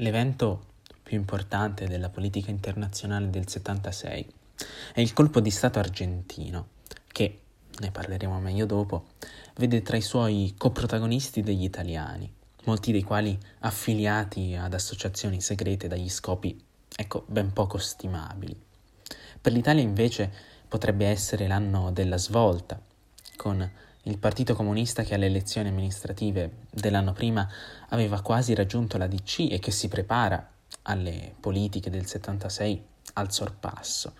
L'evento più importante della politica internazionale del 76 è il colpo di Stato argentino, che, ne parleremo meglio dopo, vede tra i suoi coprotagonisti degli italiani, molti dei quali affiliati ad associazioni segrete dagli scopi, ecco, ben poco stimabili. Per l'Italia invece potrebbe essere l'anno della svolta, con il Partito Comunista che alle elezioni amministrative dell'anno prima aveva quasi raggiunto la DC e che si prepara alle politiche del 76 al sorpasso.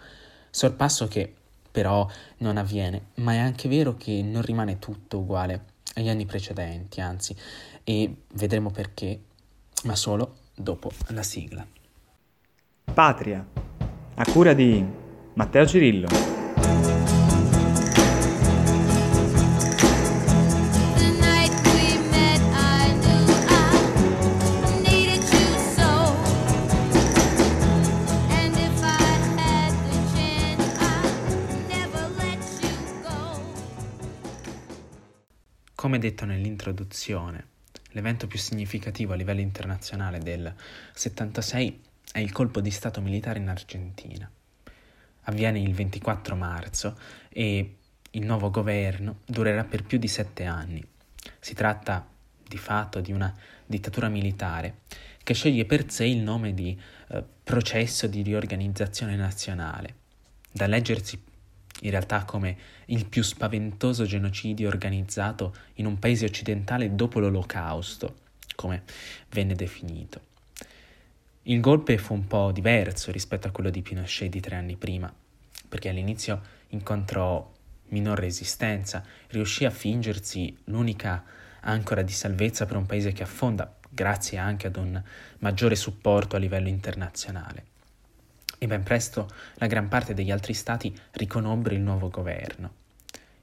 Sorpasso che però non avviene, ma è anche vero che non rimane tutto uguale agli anni precedenti, anzi, e vedremo perché, ma solo dopo la sigla. Patria, a cura di Matteo Cirillo. Come detto nell'introduzione, l'evento più significativo a livello internazionale del 76 è il colpo di Stato militare in Argentina. Avviene il 24 marzo e il nuovo governo durerà per più di sette anni. Si tratta di fatto di una dittatura militare che sceglie per sé il nome di eh, processo di riorganizzazione nazionale, da leggersi in realtà come il più spaventoso genocidio organizzato in un paese occidentale dopo l'Olocausto, come venne definito. Il golpe fu un po' diverso rispetto a quello di Pinochet di tre anni prima, perché all'inizio incontrò minor resistenza, riuscì a fingersi l'unica ancora di salvezza per un paese che affonda, grazie anche ad un maggiore supporto a livello internazionale e ben presto la gran parte degli altri stati riconobbe il nuovo governo.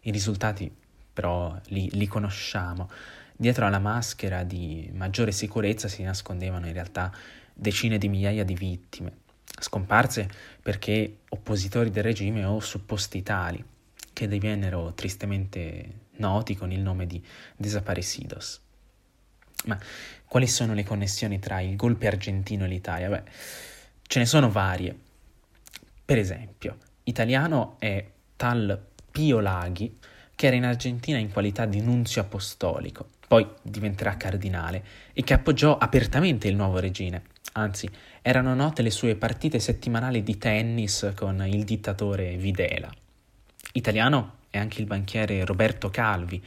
I risultati però li, li conosciamo. Dietro alla maschera di maggiore sicurezza si nascondevano in realtà decine di migliaia di vittime, scomparse perché oppositori del regime o supposti tali, che divennero tristemente noti con il nome di desaparecidos. Ma quali sono le connessioni tra il golpe argentino e l'Italia? Beh, ce ne sono varie. Per esempio, italiano è tal Pio Laghi, che era in Argentina in qualità di nunzio apostolico, poi diventerà cardinale, e che appoggiò apertamente il nuovo regime. Anzi, erano note le sue partite settimanali di tennis con il dittatore Videla. Italiano è anche il banchiere Roberto Calvi,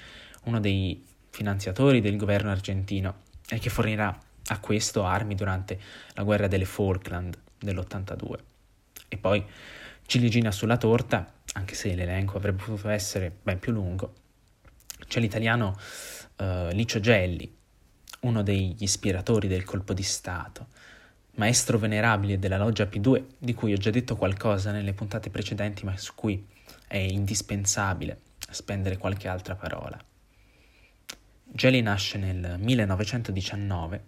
uno dei finanziatori del governo argentino, e che fornirà a questo armi durante la guerra delle Falkland dell'82. E poi ciliegina sulla torta, anche se l'elenco avrebbe potuto essere ben più lungo, c'è l'italiano uh, Licio Gelli, uno degli ispiratori del colpo di Stato, maestro venerabile della loggia P2, di cui ho già detto qualcosa nelle puntate precedenti, ma su cui è indispensabile spendere qualche altra parola. Gelli nasce nel 1919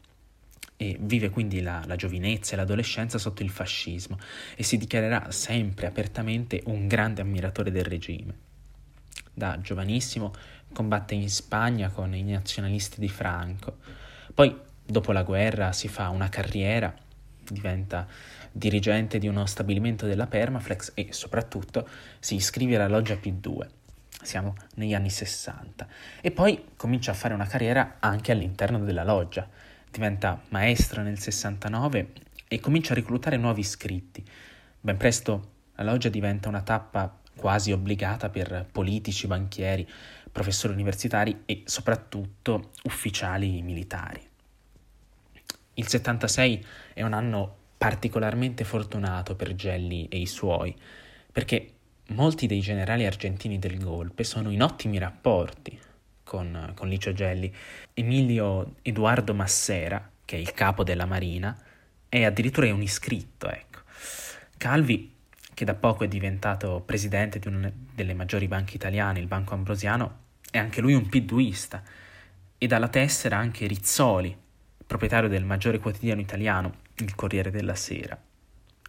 e vive quindi la, la, giovinezza e l'adolescenza sotto il fascismo e si dichiarerà sempre apertamente un grande ammiratore del regime. Da giovanissimo combatte in Spagna con i nazionalisti di Franco, poi dopo la guerra si fa una carriera, diventa dirigente di uno stabilimento della Permaflex e soprattutto si iscrive alla loggia P2 siamo negli anni 60, e poi comincia a fare una carriera anche all'interno della loggia, diventa maestra nel 69 e comincia a reclutare nuovi iscritti. Ben presto la loggia diventa una tappa quasi obbligata per politici, banchieri, professori universitari e soprattutto ufficiali militari. Il 76 è un anno particolarmente fortunato per Gelli e i suoi, perché molti dei generali argentini del golpe sono in ottimi rapporti con, con Licio Gelli. Emilio Edoardo Massera, che è il capo della Marina, è addirittura un iscritto, ecco. Calvi, che da poco è diventato presidente di una delle maggiori banche italiane, il Banco Ambrosiano, è anche lui un piduista, e dalla tessera anche Rizzoli, proprietario del maggiore quotidiano italiano, il Corriere della Sera.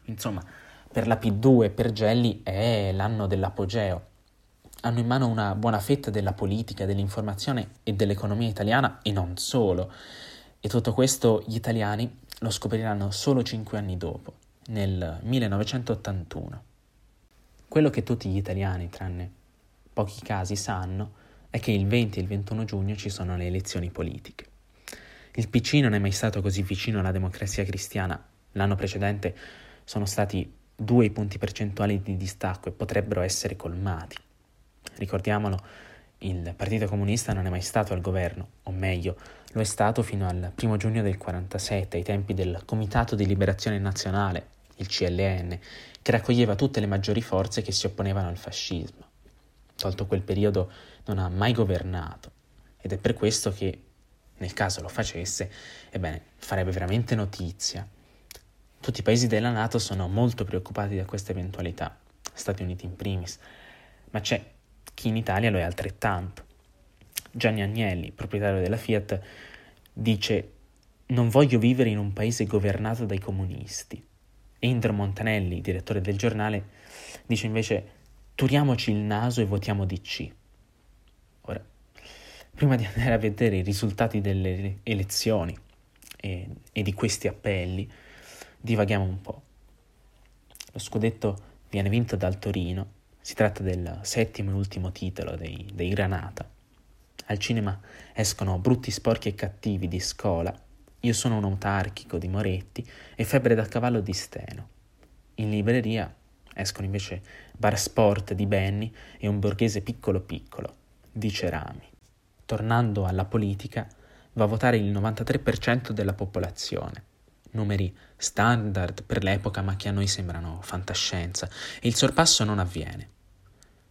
Insomma, per la P2 e per Gelli è l'anno dell'apogeo, hanno in mano una buona fetta della politica, dell'informazione e dell'economia italiana e non solo. E tutto questo gli italiani lo scopriranno solo cinque anni dopo, nel 1981. Quello che tutti gli italiani, tranne pochi casi, sanno è che il 20 e il 21 giugno ci sono le elezioni politiche. Il PC non è mai stato così vicino alla democrazia cristiana. L'anno precedente sono stati due punti percentuali di distacco e potrebbero essere colmati. Ricordiamolo, il Partito Comunista non è mai stato al governo, o meglio, lo è stato fino al primo giugno del 1947, ai tempi del Comitato di Liberazione Nazionale, il CLN, che raccoglieva tutte le maggiori forze che si opponevano al fascismo. Tolto quel periodo non ha mai governato ed è per questo che, nel caso lo facesse, ebbene, farebbe veramente notizia. Tutti i paesi della Nato sono molto preoccupati da questa eventualità, Stati Uniti in primis, ma c'è chi in Italia lo è altrettanto. Gianni Agnelli, proprietario della Fiat, dice non voglio vivere in un paese governato dai comunisti. E Indro Montanelli, direttore del giornale, dice invece turiamoci il naso e votiamo DC. Ora, prima di andare a vedere i risultati delle elezioni e, e di questi appelli, divaghiamo un po'. Lo scudetto viene vinto dal Torino, si tratta del settimo e ultimo titolo dei, dei Granata. Al cinema escono Brutti, sporchi e cattivi di Scola io sono un autarchico di Moretti e Febbre da cavallo di Steno. In libreria escono invece Bar Sport di Benny e Un borghese piccolo piccolo di Cerami. Tornando alla politica, va a votare il 93% della popolazione. Numeri standard per l'epoca ma che a noi sembrano fantascienza e il sorpasso non avviene.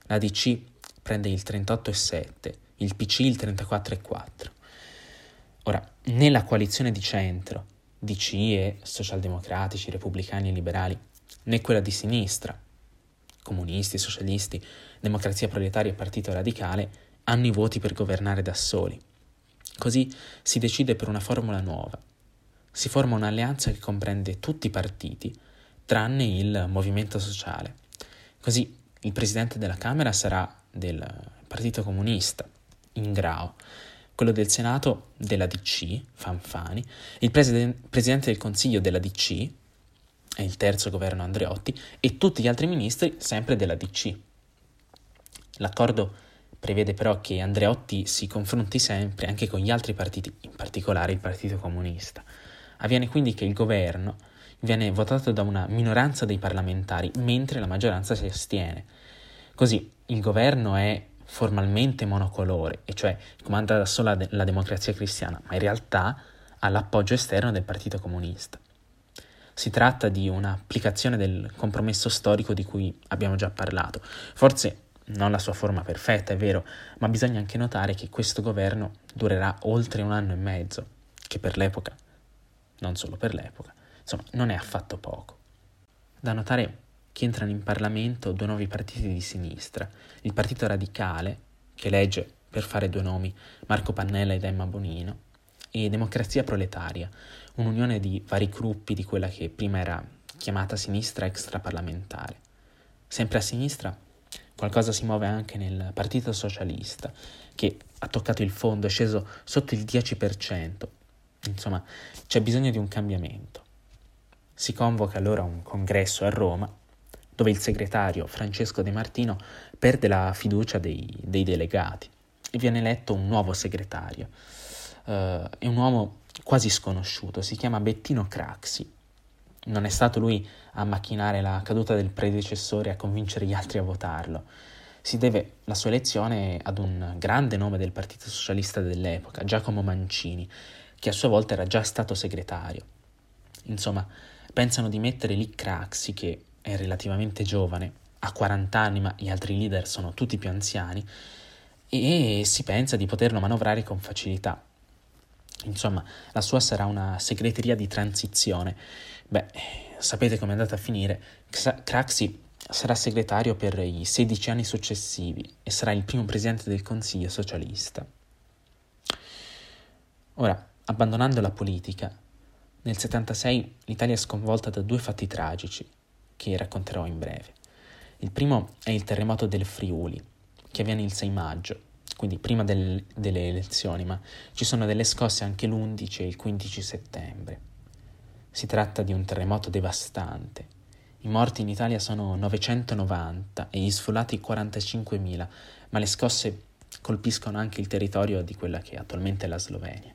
La DC prende il 38,7, il PC il 34,4. Ora, nella coalizione di centro, DC e socialdemocratici, repubblicani e liberali, né quella di sinistra, comunisti, socialisti, democrazia proletaria e partito radicale, hanno i voti per governare da soli. Così si decide per una formula nuova. Si forma un'alleanza che comprende tutti i partiti, tranne il movimento sociale. Così il presidente della Camera sarà del Partito Comunista, Ingrao, quello del Senato della DC, Fanfani, il presiden- Presidente del Consiglio della DC, è il terzo governo Andreotti, e tutti gli altri ministri sempre della DC. L'accordo prevede però che Andreotti si confronti sempre anche con gli altri partiti, in particolare il Partito Comunista. Avviene quindi che il governo viene votato da una minoranza dei parlamentari, mentre la maggioranza si astiene. Così il governo è formalmente monocolore, e cioè comanda da sola la democrazia cristiana, ma in realtà ha l'appoggio esterno del Partito Comunista. Si tratta di un'applicazione del compromesso storico di cui abbiamo già parlato. Forse non la sua forma perfetta, è vero, ma bisogna anche notare che questo governo durerà oltre un anno e mezzo, che per l'epoca, non solo per l'epoca, insomma, non è affatto poco. Da notare che entrano in Parlamento due nuovi partiti di sinistra, il Partito Radicale, che elegge, per fare due nomi, Marco Pannella ed Emma Bonino, e Democrazia Proletaria, un'unione di vari gruppi di quella che prima era chiamata sinistra extraparlamentare. Sempre a sinistra qualcosa si muove anche nel Partito Socialista, che ha toccato il fondo, è sceso sotto il 10%. Insomma, c'è bisogno di un cambiamento. Si convoca allora un congresso a Roma dove il segretario Francesco De Martino perde la fiducia dei, dei delegati e viene eletto un nuovo segretario. Uh, è un uomo quasi sconosciuto, si chiama Bettino Craxi. Non è stato lui a macchinare la caduta del predecessore e a convincere gli altri a votarlo. Si deve la sua elezione ad un grande nome del Partito Socialista dell'epoca, Giacomo Mancini, che a sua volta era già stato segretario. Insomma, pensano di mettere lì Craxi, che è relativamente giovane, ha 40 anni ma gli altri leader sono tutti più anziani, e si pensa di poterlo manovrare con facilità. Insomma, la sua sarà una segreteria di transizione. Beh, sapete come è andata a finire. Craxi sarà segretario per i 16 anni successivi e sarà il primo presidente del Consiglio socialista. Ora, abbandonando la politica, nel 76 l'Italia è sconvolta da due fatti tragici che racconterò in breve. Il primo è il terremoto del Friuli, che avviene il 6 maggio, quindi prima del, delle elezioni, ma ci sono delle scosse anche l'11 e il 15 settembre. Si tratta di un terremoto devastante. I morti in Italia sono 990 e gli sfollati 45.000, ma le scosse colpiscono anche il territorio di quella che è attualmente la Slovenia.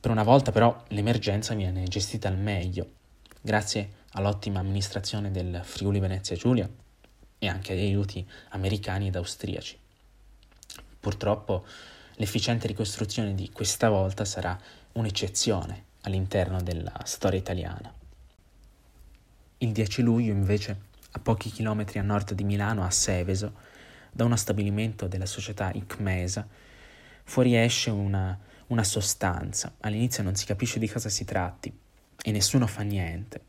Per una volta però l'emergenza viene gestita al meglio, grazie all'ottima amministrazione del Friuli Venezia Giulia e anche agli aiuti americani ed austriaci. Purtroppo l'efficiente ricostruzione di questa volta sarà un'eccezione all'interno della storia italiana. Il 10 luglio, invece, a pochi chilometri a nord di Milano, a Seveso, da uno stabilimento della società ICMESA, fuoriesce una, una sostanza. All'inizio non si capisce di cosa si tratti e nessuno fa niente,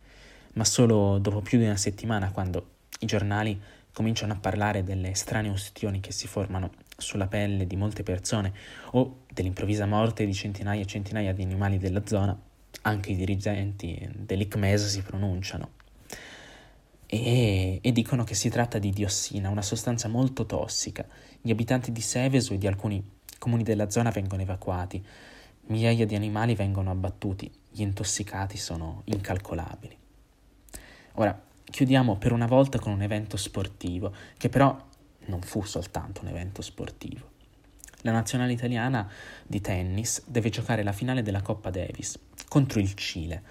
ma solo dopo più di una settimana, quando i giornali cominciano a parlare delle strane ustioni che si formano sulla pelle di molte persone o dell'improvvisa morte di centinaia e centinaia di animali della zona, anche i dirigenti dell'ICMES si pronunciano e, e, dicono che si tratta di diossina, una sostanza molto tossica. Gli abitanti di Seveso e di alcuni comuni della zona vengono evacuati, migliaia di animali vengono abbattuti, gli intossicati sono incalcolabili. Ora, chiudiamo per una volta con un evento sportivo, che però non fu soltanto un evento sportivo. La nazionale italiana di tennis deve giocare la finale della Coppa Davis contro il Cile.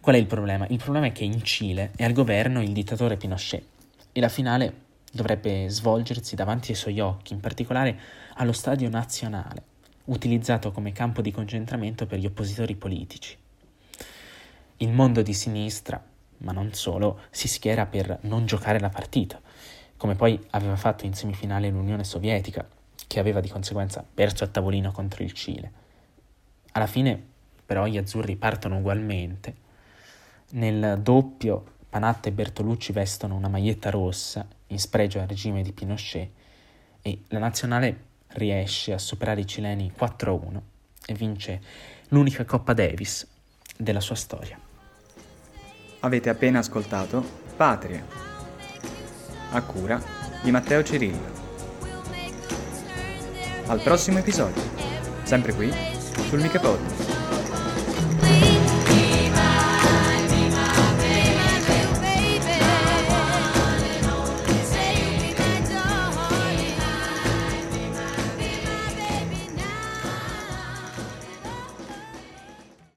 Qual è il problema? Il problema è che in Cile è al governo il dittatore Pinochet e la finale dovrebbe svolgersi davanti ai suoi occhi, in particolare allo Stadio Nazionale, utilizzato come campo di concentramento per gli oppositori politici. Il mondo di sinistra, ma non solo, si schiera per non giocare la partita come poi aveva fatto in semifinale l'Unione Sovietica, che aveva di conseguenza perso a tavolino contro il Cile. Alla fine però gli azzurri partono ugualmente. Nel doppio Panatta e Bertolucci vestono una maglietta rossa in spregio al regime di Pinochet e la nazionale riesce a superare i cileni 4-1 e vince l'unica Coppa Davis della sua storia. Avete appena ascoltato Patria a cura di Matteo Cirillo. Al prossimo episodio, sempre qui sul Miche Podcast.